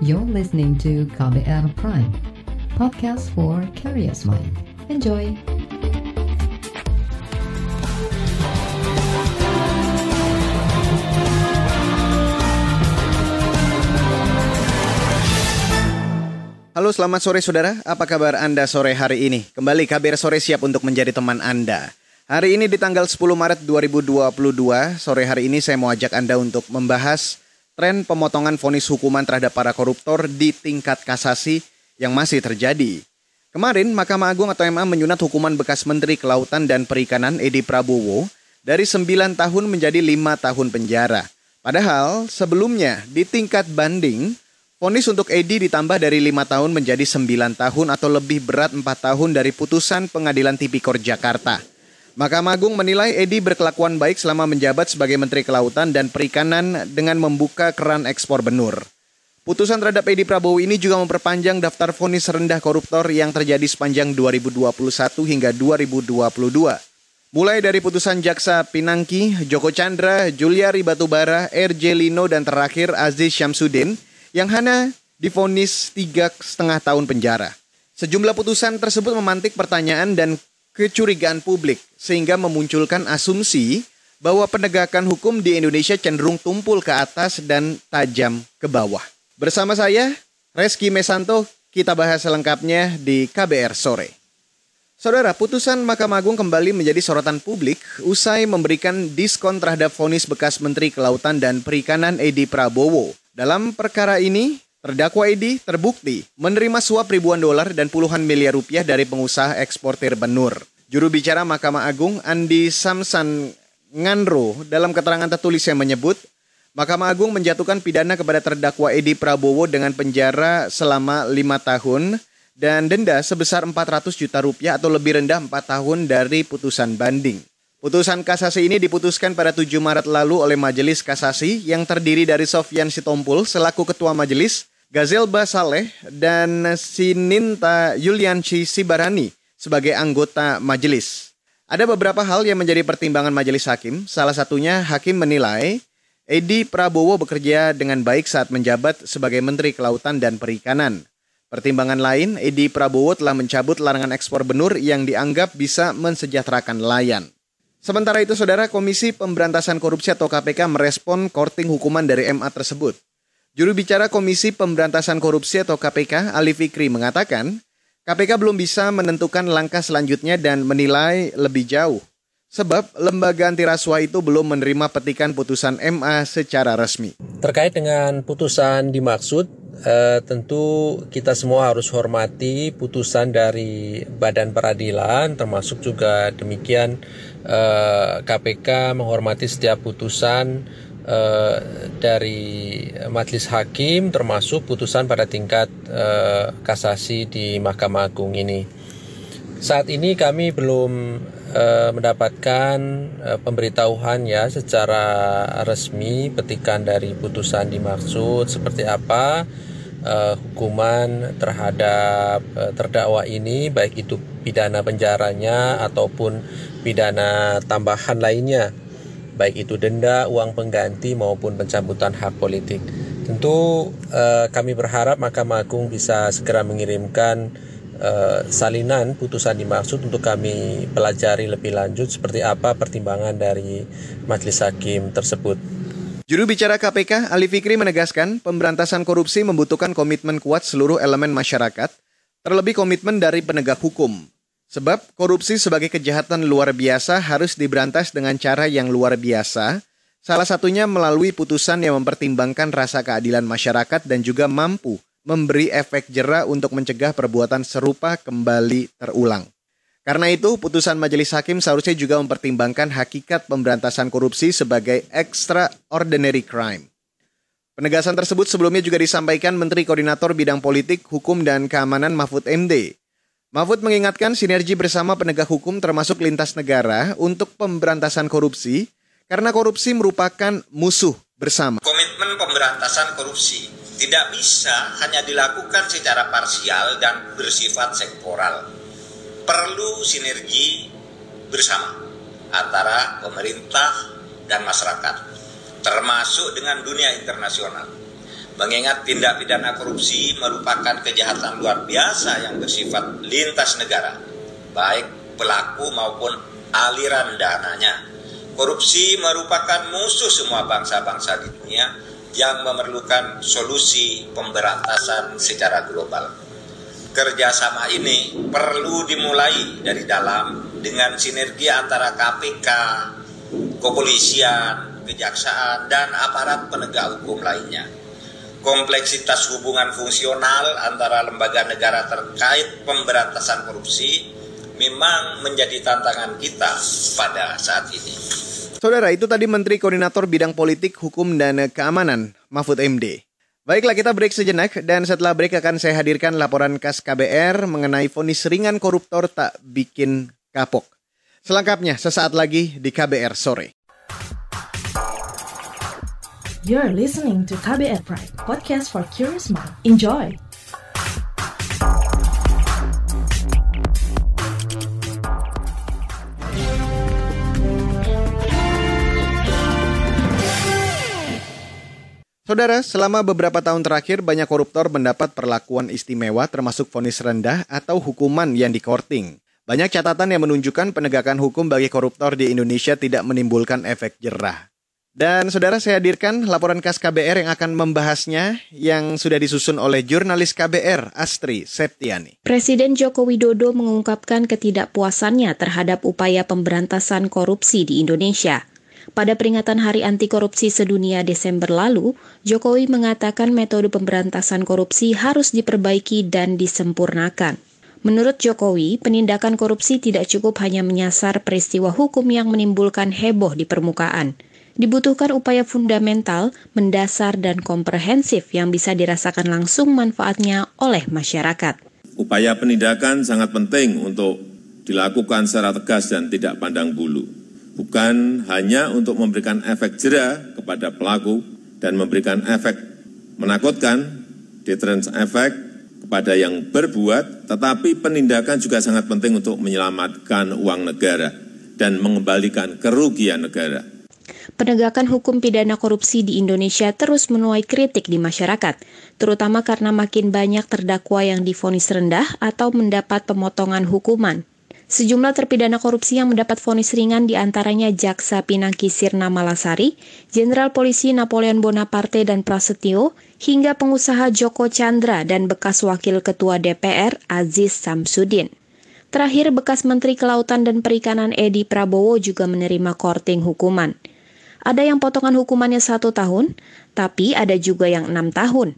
You're listening to KBR Prime, podcast for curious mind. Enjoy! Halo selamat sore saudara, apa kabar Anda sore hari ini? Kembali KBR Sore siap untuk menjadi teman Anda. Hari ini di tanggal 10 Maret 2022, sore hari ini saya mau ajak Anda untuk membahas tren pemotongan vonis hukuman terhadap para koruptor di tingkat kasasi yang masih terjadi. Kemarin, Mahkamah Agung atau MA menyunat hukuman bekas Menteri Kelautan dan Perikanan Edi Prabowo dari 9 tahun menjadi 5 tahun penjara. Padahal sebelumnya di tingkat banding, Vonis untuk Edi ditambah dari 5 tahun menjadi 9 tahun atau lebih berat 4 tahun dari putusan Pengadilan Tipikor Jakarta. Mahkamah Agung menilai Edi berkelakuan baik selama menjabat sebagai Menteri Kelautan dan Perikanan dengan membuka keran ekspor benur. Putusan terhadap Edi Prabowo ini juga memperpanjang daftar vonis rendah koruptor yang terjadi sepanjang 2021 hingga 2022. Mulai dari putusan Jaksa Pinangki, Joko Chandra, Juliari Batubara, RJ Lino, dan terakhir Aziz Syamsuddin – yang hanya difonis tiga setengah tahun penjara. Sejumlah putusan tersebut memantik pertanyaan dan kecurigaan publik sehingga memunculkan asumsi bahwa penegakan hukum di Indonesia cenderung tumpul ke atas dan tajam ke bawah. Bersama saya, Reski Mesanto, kita bahas selengkapnya di KBR Sore. Saudara, putusan Mahkamah Agung kembali menjadi sorotan publik usai memberikan diskon terhadap vonis bekas Menteri Kelautan dan Perikanan Edi Prabowo dalam perkara ini, terdakwa Edi terbukti menerima suap ribuan dolar dan puluhan miliar rupiah dari pengusaha eksportir benur. Juru bicara Mahkamah Agung Andi Samsan Nganro dalam keterangan tertulis yang menyebut Mahkamah Agung menjatuhkan pidana kepada terdakwa Edi Prabowo dengan penjara selama lima tahun dan denda sebesar 400 juta rupiah atau lebih rendah 4 tahun dari putusan banding. Putusan kasasi ini diputuskan pada 7 Maret lalu oleh Majelis Kasasi yang terdiri dari Sofyan Sitompul selaku Ketua Majelis, Gazel Basaleh, dan Sininta Yulianci Sibarani sebagai anggota majelis. Ada beberapa hal yang menjadi pertimbangan majelis hakim. Salah satunya hakim menilai Edi Prabowo bekerja dengan baik saat menjabat sebagai Menteri Kelautan dan Perikanan. Pertimbangan lain, Edi Prabowo telah mencabut larangan ekspor benur yang dianggap bisa mensejahterakan nelayan. Sementara itu, Saudara Komisi Pemberantasan Korupsi atau KPK merespon korting hukuman dari MA tersebut. Juru bicara Komisi Pemberantasan Korupsi atau KPK, Ali Fikri mengatakan, KPK belum bisa menentukan langkah selanjutnya dan menilai lebih jauh. Sebab lembaga anti rasuah itu belum menerima petikan putusan MA secara resmi. Terkait dengan putusan dimaksud, eh, tentu kita semua harus hormati putusan dari Badan Peradilan, termasuk juga demikian eh, KPK menghormati setiap putusan eh, dari Majelis Hakim, termasuk putusan pada tingkat eh, kasasi di Mahkamah Agung ini. Saat ini kami belum Eh, mendapatkan pemberitahuan ya secara resmi petikan dari putusan dimaksud seperti apa hukuman terhadap terdakwa ini baik itu pidana penjaranya ataupun pidana tambahan lainnya baik itu denda, uang pengganti maupun pencabutan hak politik. Tentu uh, kami berharap Mahkamah Agung bisa segera mengirimkan uh, salinan putusan dimaksud untuk kami pelajari lebih lanjut seperti apa pertimbangan dari majelis hakim tersebut. Juru bicara KPK Ali Fikri menegaskan pemberantasan korupsi membutuhkan komitmen kuat seluruh elemen masyarakat, terlebih komitmen dari penegak hukum. Sebab korupsi sebagai kejahatan luar biasa harus diberantas dengan cara yang luar biasa, salah satunya melalui putusan yang mempertimbangkan rasa keadilan masyarakat dan juga mampu memberi efek jera untuk mencegah perbuatan serupa kembali terulang. Karena itu, putusan majelis hakim seharusnya juga mempertimbangkan hakikat pemberantasan korupsi sebagai extraordinary crime. Penegasan tersebut sebelumnya juga disampaikan Menteri Koordinator Bidang Politik, Hukum, dan Keamanan Mahfud MD. Mahfud mengingatkan sinergi bersama penegak hukum termasuk lintas negara untuk pemberantasan korupsi, karena korupsi merupakan musuh bersama. Komitmen pemberantasan korupsi tidak bisa hanya dilakukan secara parsial dan bersifat sektoral. Perlu sinergi bersama antara pemerintah dan masyarakat, termasuk dengan dunia internasional. Mengingat tindak pidana korupsi merupakan kejahatan luar biasa yang bersifat lintas negara, baik pelaku maupun aliran dananya. Korupsi merupakan musuh semua bangsa-bangsa di dunia yang memerlukan solusi pemberantasan secara global. Kerjasama ini perlu dimulai dari dalam dengan sinergi antara KPK, kepolisian, kejaksaan, dan aparat penegak hukum lainnya kompleksitas hubungan fungsional antara lembaga negara terkait pemberantasan korupsi memang menjadi tantangan kita pada saat ini. Saudara, itu tadi Menteri Koordinator Bidang Politik, Hukum, dan Keamanan, Mahfud MD. Baiklah, kita break sejenak dan setelah break akan saya hadirkan laporan KAS KBR mengenai vonis ringan koruptor tak bikin kapok. Selengkapnya sesaat lagi di KBR sore. You're listening to KBR Pride, podcast for curious mind. Enjoy! Saudara, selama beberapa tahun terakhir banyak koruptor mendapat perlakuan istimewa termasuk vonis rendah atau hukuman yang dikorting. Banyak catatan yang menunjukkan penegakan hukum bagi koruptor di Indonesia tidak menimbulkan efek jerah. Dan saudara saya hadirkan laporan khas KBR yang akan membahasnya yang sudah disusun oleh jurnalis KBR Astri Septiani. Presiden Joko Widodo mengungkapkan ketidakpuasannya terhadap upaya pemberantasan korupsi di Indonesia. Pada peringatan Hari Anti Korupsi Sedunia Desember lalu, Jokowi mengatakan metode pemberantasan korupsi harus diperbaiki dan disempurnakan. Menurut Jokowi, penindakan korupsi tidak cukup hanya menyasar peristiwa hukum yang menimbulkan heboh di permukaan – dibutuhkan upaya fundamental, mendasar, dan komprehensif yang bisa dirasakan langsung manfaatnya oleh masyarakat. Upaya penindakan sangat penting untuk dilakukan secara tegas dan tidak pandang bulu. Bukan hanya untuk memberikan efek jera kepada pelaku dan memberikan efek menakutkan, deterrence effect kepada yang berbuat, tetapi penindakan juga sangat penting untuk menyelamatkan uang negara dan mengembalikan kerugian negara penegakan hukum pidana korupsi di Indonesia terus menuai kritik di masyarakat, terutama karena makin banyak terdakwa yang difonis rendah atau mendapat pemotongan hukuman. Sejumlah terpidana korupsi yang mendapat vonis ringan di antaranya Jaksa Pinangki Sirna Malasari, Jenderal Polisi Napoleon Bonaparte dan Prasetyo, hingga pengusaha Joko Chandra dan bekas Wakil Ketua DPR Aziz Samsudin. Terakhir, bekas Menteri Kelautan dan Perikanan Edi Prabowo juga menerima korting hukuman. Ada yang potongan hukumannya satu tahun, tapi ada juga yang enam tahun.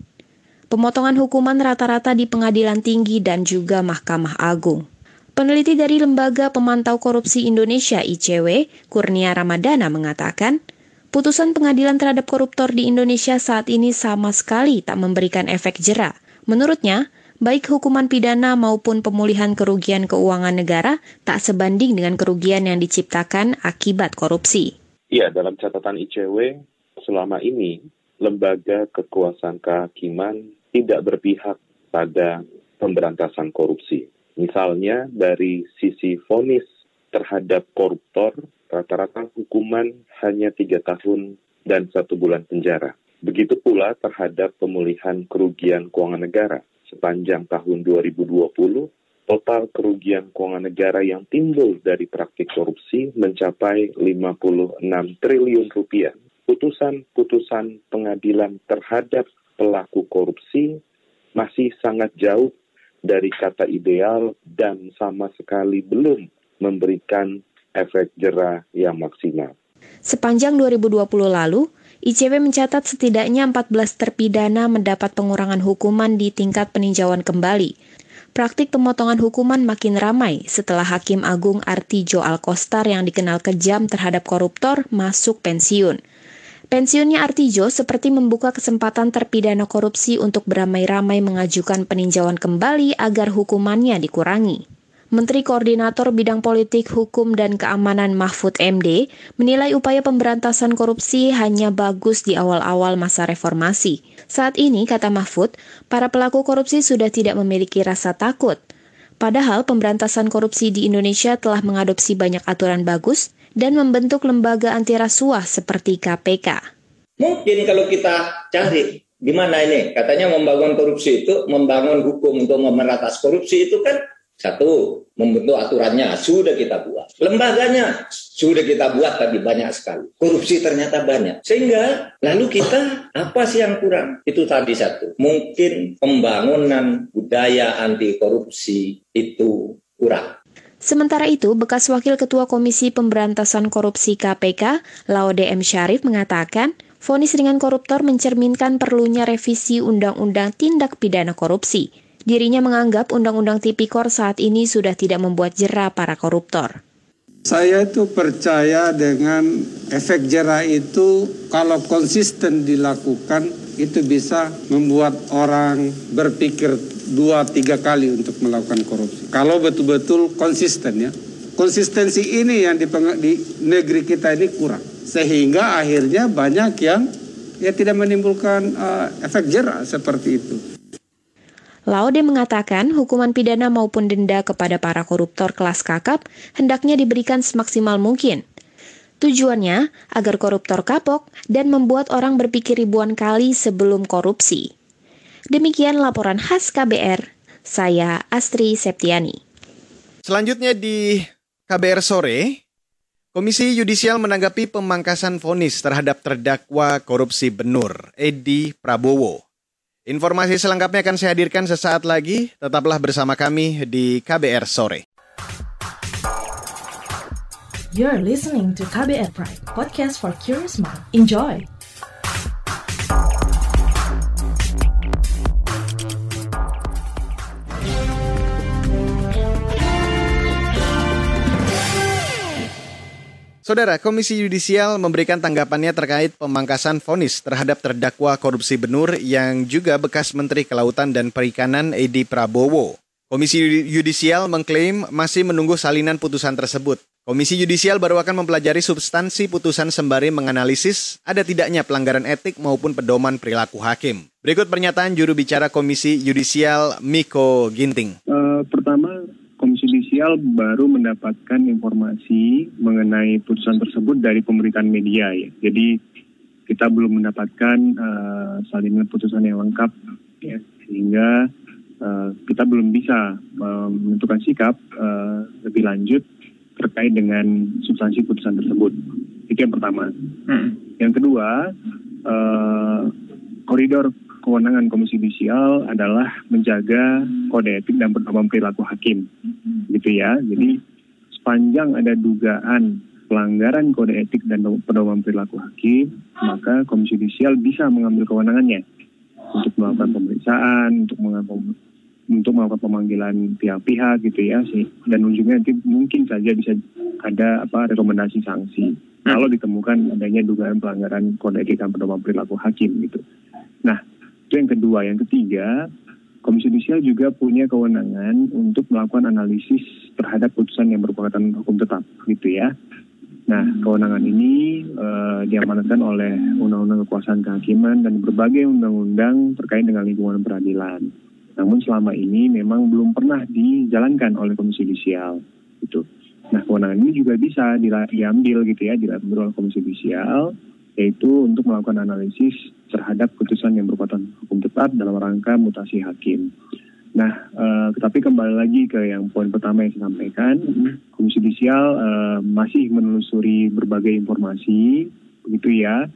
Pemotongan hukuman rata-rata di pengadilan tinggi dan juga Mahkamah Agung. Peneliti dari Lembaga Pemantau Korupsi Indonesia ICW, Kurnia Ramadana mengatakan, putusan pengadilan terhadap koruptor di Indonesia saat ini sama sekali tak memberikan efek jera. Menurutnya, baik hukuman pidana maupun pemulihan kerugian keuangan negara tak sebanding dengan kerugian yang diciptakan akibat korupsi. Iya, dalam catatan ICW selama ini lembaga kekuasaan kehakiman tidak berpihak pada pemberantasan korupsi. Misalnya dari sisi vonis terhadap koruptor, rata-rata hukuman hanya tiga tahun dan satu bulan penjara. Begitu pula terhadap pemulihan kerugian keuangan negara. Sepanjang tahun 2020, total kerugian keuangan negara yang timbul dari praktik korupsi mencapai 56 triliun rupiah. Putusan-putusan pengadilan terhadap pelaku korupsi masih sangat jauh dari kata ideal dan sama sekali belum memberikan efek jerah yang maksimal. Sepanjang 2020 lalu, ICW mencatat setidaknya 14 terpidana mendapat pengurangan hukuman di tingkat peninjauan kembali praktik pemotongan hukuman makin ramai setelah Hakim Agung Artijo Alkostar yang dikenal kejam terhadap koruptor masuk pensiun. Pensiunnya Artijo seperti membuka kesempatan terpidana korupsi untuk beramai-ramai mengajukan peninjauan kembali agar hukumannya dikurangi. Menteri Koordinator Bidang Politik, Hukum, dan Keamanan Mahfud MD menilai upaya pemberantasan korupsi hanya bagus di awal-awal masa reformasi. Saat ini, kata Mahfud, para pelaku korupsi sudah tidak memiliki rasa takut. Padahal pemberantasan korupsi di Indonesia telah mengadopsi banyak aturan bagus dan membentuk lembaga anti rasuah seperti KPK. Mungkin kalau kita cari gimana ini? Katanya membangun korupsi itu membangun hukum untuk memeratas korupsi itu kan satu membentuk aturannya sudah kita buat, lembaganya sudah kita buat tadi banyak sekali. Korupsi ternyata banyak, sehingga lalu kita apa sih yang kurang? Itu tadi satu, mungkin pembangunan budaya anti korupsi itu kurang. Sementara itu, bekas Wakil Ketua Komisi Pemberantasan Korupsi KPK, Laude M. Syarif mengatakan, vonis ringan koruptor mencerminkan perlunya revisi Undang-Undang Tindak Pidana Korupsi. Dirinya menganggap Undang-Undang Tipikor saat ini sudah tidak membuat jerah para koruptor. Saya itu percaya dengan efek jerah itu kalau konsisten dilakukan itu bisa membuat orang berpikir dua tiga kali untuk melakukan korupsi. Kalau betul-betul konsisten ya. Konsistensi ini yang di, di negeri kita ini kurang. Sehingga akhirnya banyak yang ya tidak menimbulkan uh, efek jerah seperti itu. Laude mengatakan hukuman pidana maupun denda kepada para koruptor kelas kakap hendaknya diberikan semaksimal mungkin. Tujuannya agar koruptor kapok dan membuat orang berpikir ribuan kali sebelum korupsi. Demikian laporan khas KBR. Saya Astri Septiani. Selanjutnya di KBR sore, Komisi Yudisial menanggapi pemangkasan vonis terhadap terdakwa korupsi Benur, Edi Prabowo. Informasi selengkapnya akan saya hadirkan sesaat lagi. Tetaplah bersama kami di KBR sore. You're listening to KBR Pride, podcast for curious mind. Enjoy! Saudara, Komisi Yudisial memberikan tanggapannya terkait pemangkasan vonis terhadap terdakwa korupsi Benur yang juga bekas Menteri Kelautan dan Perikanan Edi Prabowo. Komisi Yudisial mengklaim masih menunggu salinan putusan tersebut. Komisi Yudisial baru akan mempelajari substansi putusan sembari menganalisis ada tidaknya pelanggaran etik maupun pedoman perilaku hakim. Berikut pernyataan juru bicara Komisi Yudisial Miko Ginting. Uh, pertama, Yudisial baru mendapatkan informasi mengenai putusan tersebut dari pemberitaan media ya. Jadi kita belum mendapatkan uh, salinan putusan yang lengkap ya sehingga uh, kita belum bisa uh, menentukan sikap uh, lebih lanjut terkait dengan substansi putusan tersebut. Itu yang pertama. Hmm. Yang kedua, uh, koridor kewenangan Komisi Yudisial adalah menjaga kode etik dan pedoman perilaku hakim, gitu ya. Jadi sepanjang ada dugaan pelanggaran kode etik dan pedoman perilaku hakim, maka Komisi Yudisial bisa mengambil kewenangannya untuk melakukan pemeriksaan, untuk melakukan untuk melakukan pemanggilan pihak-pihak gitu ya sih dan ujungnya nanti mungkin saja bisa ada apa rekomendasi sanksi kalau ditemukan adanya dugaan pelanggaran kode etik dan pedoman perilaku hakim gitu. Nah itu yang kedua. Yang ketiga, Komisi Judisial juga punya kewenangan untuk melakukan analisis terhadap putusan yang berkekuatan hukum tetap, gitu ya. Nah, kewenangan ini uh, diamanatkan oleh Undang-Undang Kekuasaan Kehakiman dan berbagai undang-undang terkait dengan lingkungan peradilan. Namun selama ini memang belum pernah dijalankan oleh Komisi Judisial, gitu. Nah, kewenangan ini juga bisa diambil gitu ya, diambil oleh Komisi Judisial yaitu untuk melakukan analisis terhadap putusan yang berkekuatan hukum tetap dalam rangka mutasi hakim. Nah, uh, tetapi kembali lagi ke yang poin pertama yang saya sampaikan, Komisi Judisial uh, masih menelusuri berbagai informasi, begitu ya,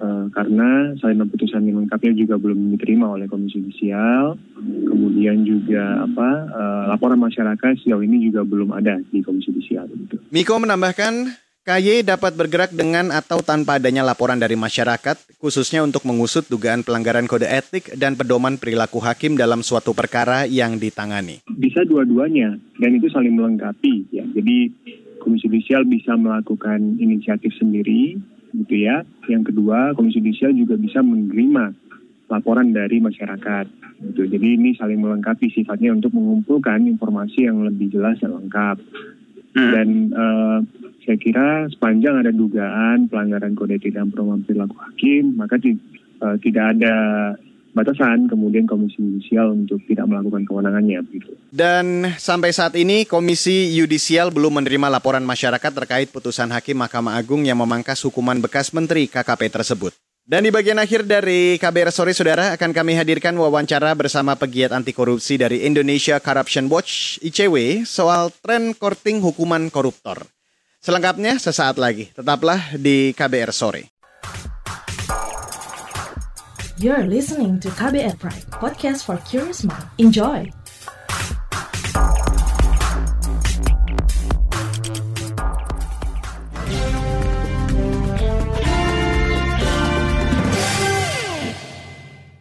uh, karena salinan putusan yang lengkapnya juga belum diterima oleh Komisi Judisial, kemudian juga apa uh, laporan masyarakat sejauh ini juga belum ada di Komisi Judisial. Gitu. Miko menambahkan KY dapat bergerak dengan atau tanpa adanya laporan dari masyarakat, khususnya untuk mengusut dugaan pelanggaran kode etik dan pedoman perilaku hakim dalam suatu perkara yang ditangani. Bisa dua-duanya, dan itu saling melengkapi. ya. Jadi Komisi Judisial bisa melakukan inisiatif sendiri, gitu ya. Yang kedua, Komisi Judisial juga bisa menerima laporan dari masyarakat. Gitu. Jadi ini saling melengkapi sifatnya untuk mengumpulkan informasi yang lebih jelas dan lengkap. Hmm. Dan uh, saya kira sepanjang ada dugaan pelanggaran kode etik dan pedoman perilaku hakim, maka di, uh, tidak ada batasan kemudian Komisi Yudisial untuk tidak melakukan kewenangannya begitu. Dan sampai saat ini Komisi Yudisial belum menerima laporan masyarakat terkait putusan Hakim Mahkamah Agung yang memangkas hukuman bekas Menteri KKP tersebut. Dan di bagian akhir dari KBR Sore Saudara akan kami hadirkan wawancara bersama pegiat anti korupsi dari Indonesia Corruption Watch ICW soal tren korting hukuman koruptor. Selengkapnya sesaat lagi. Tetaplah di KBR Sore. You're listening to KBR Pride, podcast for curious mind. Enjoy!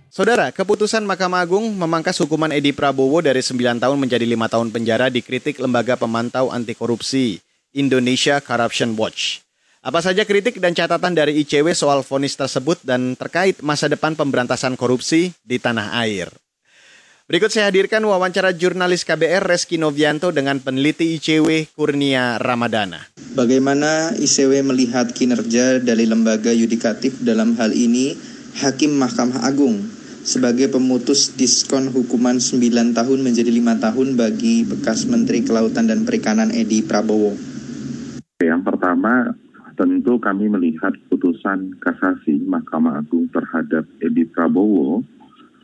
Saudara, keputusan Mahkamah Agung memangkas hukuman Edi Prabowo dari 9 tahun menjadi 5 tahun penjara dikritik Lembaga Pemantau Anti Korupsi Indonesia Corruption Watch. Apa saja kritik dan catatan dari ICW soal vonis tersebut dan terkait masa depan pemberantasan korupsi di tanah air? Berikut saya hadirkan wawancara jurnalis KBR Reski Novianto dengan peneliti ICW Kurnia Ramadana. Bagaimana ICW melihat kinerja dari lembaga yudikatif dalam hal ini Hakim Mahkamah Agung sebagai pemutus diskon hukuman 9 tahun menjadi 5 tahun bagi bekas Menteri Kelautan dan Perikanan Edi Prabowo? Pertama, tentu kami melihat putusan kasasi Mahkamah Agung terhadap Edi Prabowo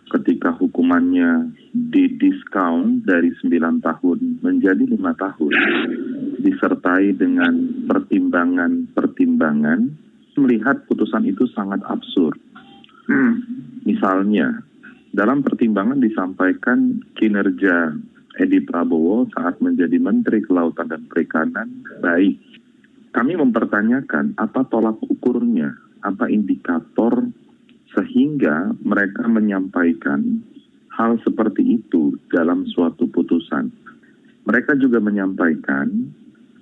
ketika hukumannya didiskon dari 9 tahun menjadi 5 tahun disertai dengan pertimbangan-pertimbangan melihat putusan itu sangat absurd Hmm. Misalnya, dalam pertimbangan disampaikan kinerja Edi Prabowo saat menjadi Menteri Kelautan dan Perikanan baik. Kami mempertanyakan apa tolak ukurnya, apa indikator sehingga mereka menyampaikan hal seperti itu dalam suatu putusan. Mereka juga menyampaikan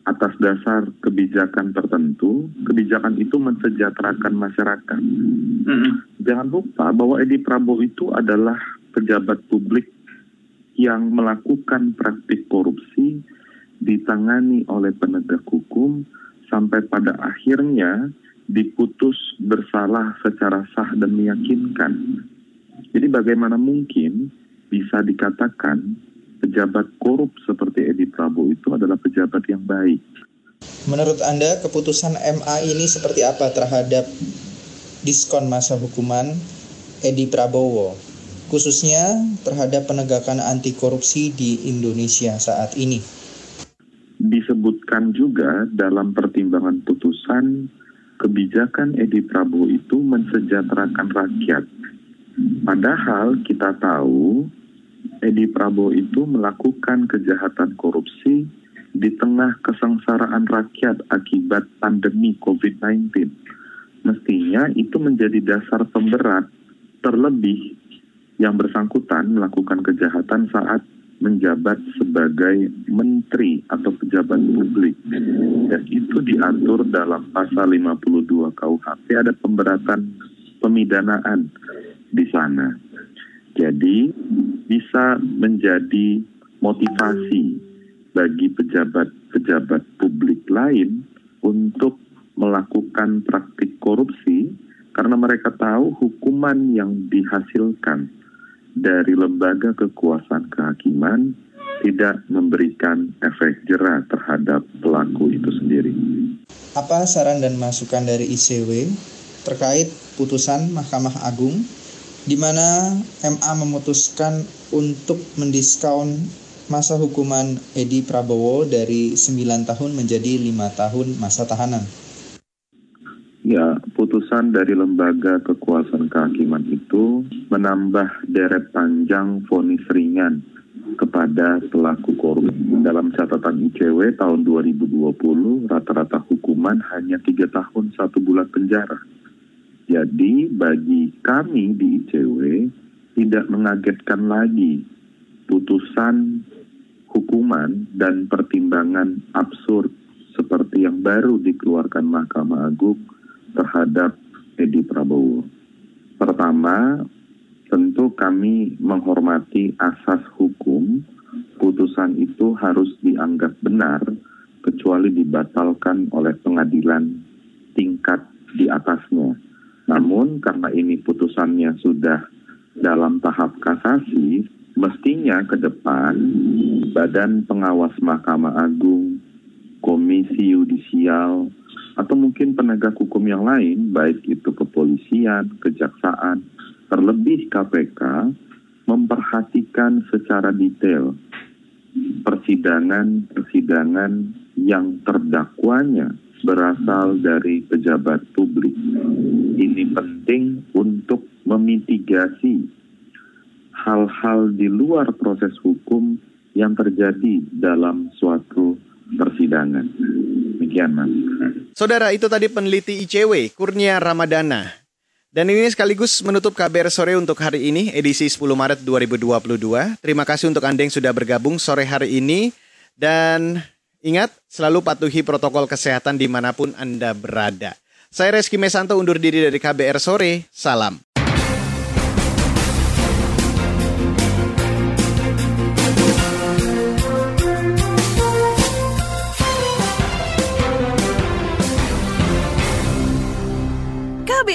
atas dasar kebijakan tertentu, kebijakan itu mensejahterakan masyarakat. Mm-hmm. Jangan lupa bahwa Edi Prabowo itu adalah pejabat publik yang melakukan praktik korupsi ditangani oleh penegak hukum sampai pada akhirnya diputus bersalah secara sah dan meyakinkan. Jadi bagaimana mungkin bisa dikatakan pejabat korup seperti Edi Prabowo itu adalah pejabat yang baik. Menurut Anda, keputusan MA ini seperti apa terhadap diskon masa hukuman Edi Prabowo, khususnya terhadap penegakan anti korupsi di Indonesia saat ini? Disebutkan juga dalam pertimbangan putusan kebijakan Edi Prabowo itu mensejahterakan rakyat. Padahal kita tahu Edi Prabowo itu melakukan kejahatan korupsi di tengah kesengsaraan rakyat akibat pandemi COVID-19. Mestinya itu menjadi dasar pemberat terlebih yang bersangkutan melakukan kejahatan saat menjabat sebagai menteri atau pejabat publik. Dan itu diatur dalam pasal 52 KUHP ada pemberatan pemidanaan di sana. Jadi bisa menjadi motivasi bagi pejabat-pejabat publik lain untuk melakukan praktik korupsi karena mereka tahu hukuman yang dihasilkan dari lembaga kekuasaan kehakiman tidak memberikan efek jerah terhadap pelaku itu sendiri. Apa saran dan masukan dari ICW terkait putusan Mahkamah Agung di mana MA memutuskan untuk mendiskon masa hukuman Edi Prabowo dari 9 tahun menjadi 5 tahun masa tahanan. Ya, putusan dari lembaga kekuasaan kehakiman itu menambah deret panjang vonis ringan kepada pelaku korupsi. Dalam catatan ICW tahun 2020, rata-rata hukuman hanya tiga tahun satu bulan penjara. Jadi bagi kami di ICW tidak mengagetkan lagi putusan hukuman dan pertimbangan absurd seperti yang baru dikeluarkan Mahkamah Agung terhadap Edi Prabowo. Pertama, tentu kami menghormati asas hukum, putusan itu harus dianggap benar kecuali dibatalkan oleh pengadilan tingkat di atasnya. Namun karena ini putusannya sudah dalam tahap kasasi, mestinya ke depan Badan Pengawas Mahkamah Agung, Komisi Yudisial, atau mungkin penegak hukum yang lain, baik itu kepolisian, kejaksaan, terlebih KPK memperhatikan secara detail persidangan-persidangan yang terdakwanya berasal dari pejabat publik. Ini penting untuk memitigasi hal-hal di luar proses hukum yang terjadi dalam suatu persidangan. Demikian, Mas. Saudara, itu tadi peneliti ICW, Kurnia Ramadana. Dan ini sekaligus menutup KBR sore untuk hari ini, edisi 10 Maret 2022. Terima kasih untuk Anda yang sudah bergabung sore hari ini. Dan ingat, selalu patuhi protokol kesehatan di mana pun Anda berada. Saya Reski Mesanto undur diri dari KBR Sore. Salam.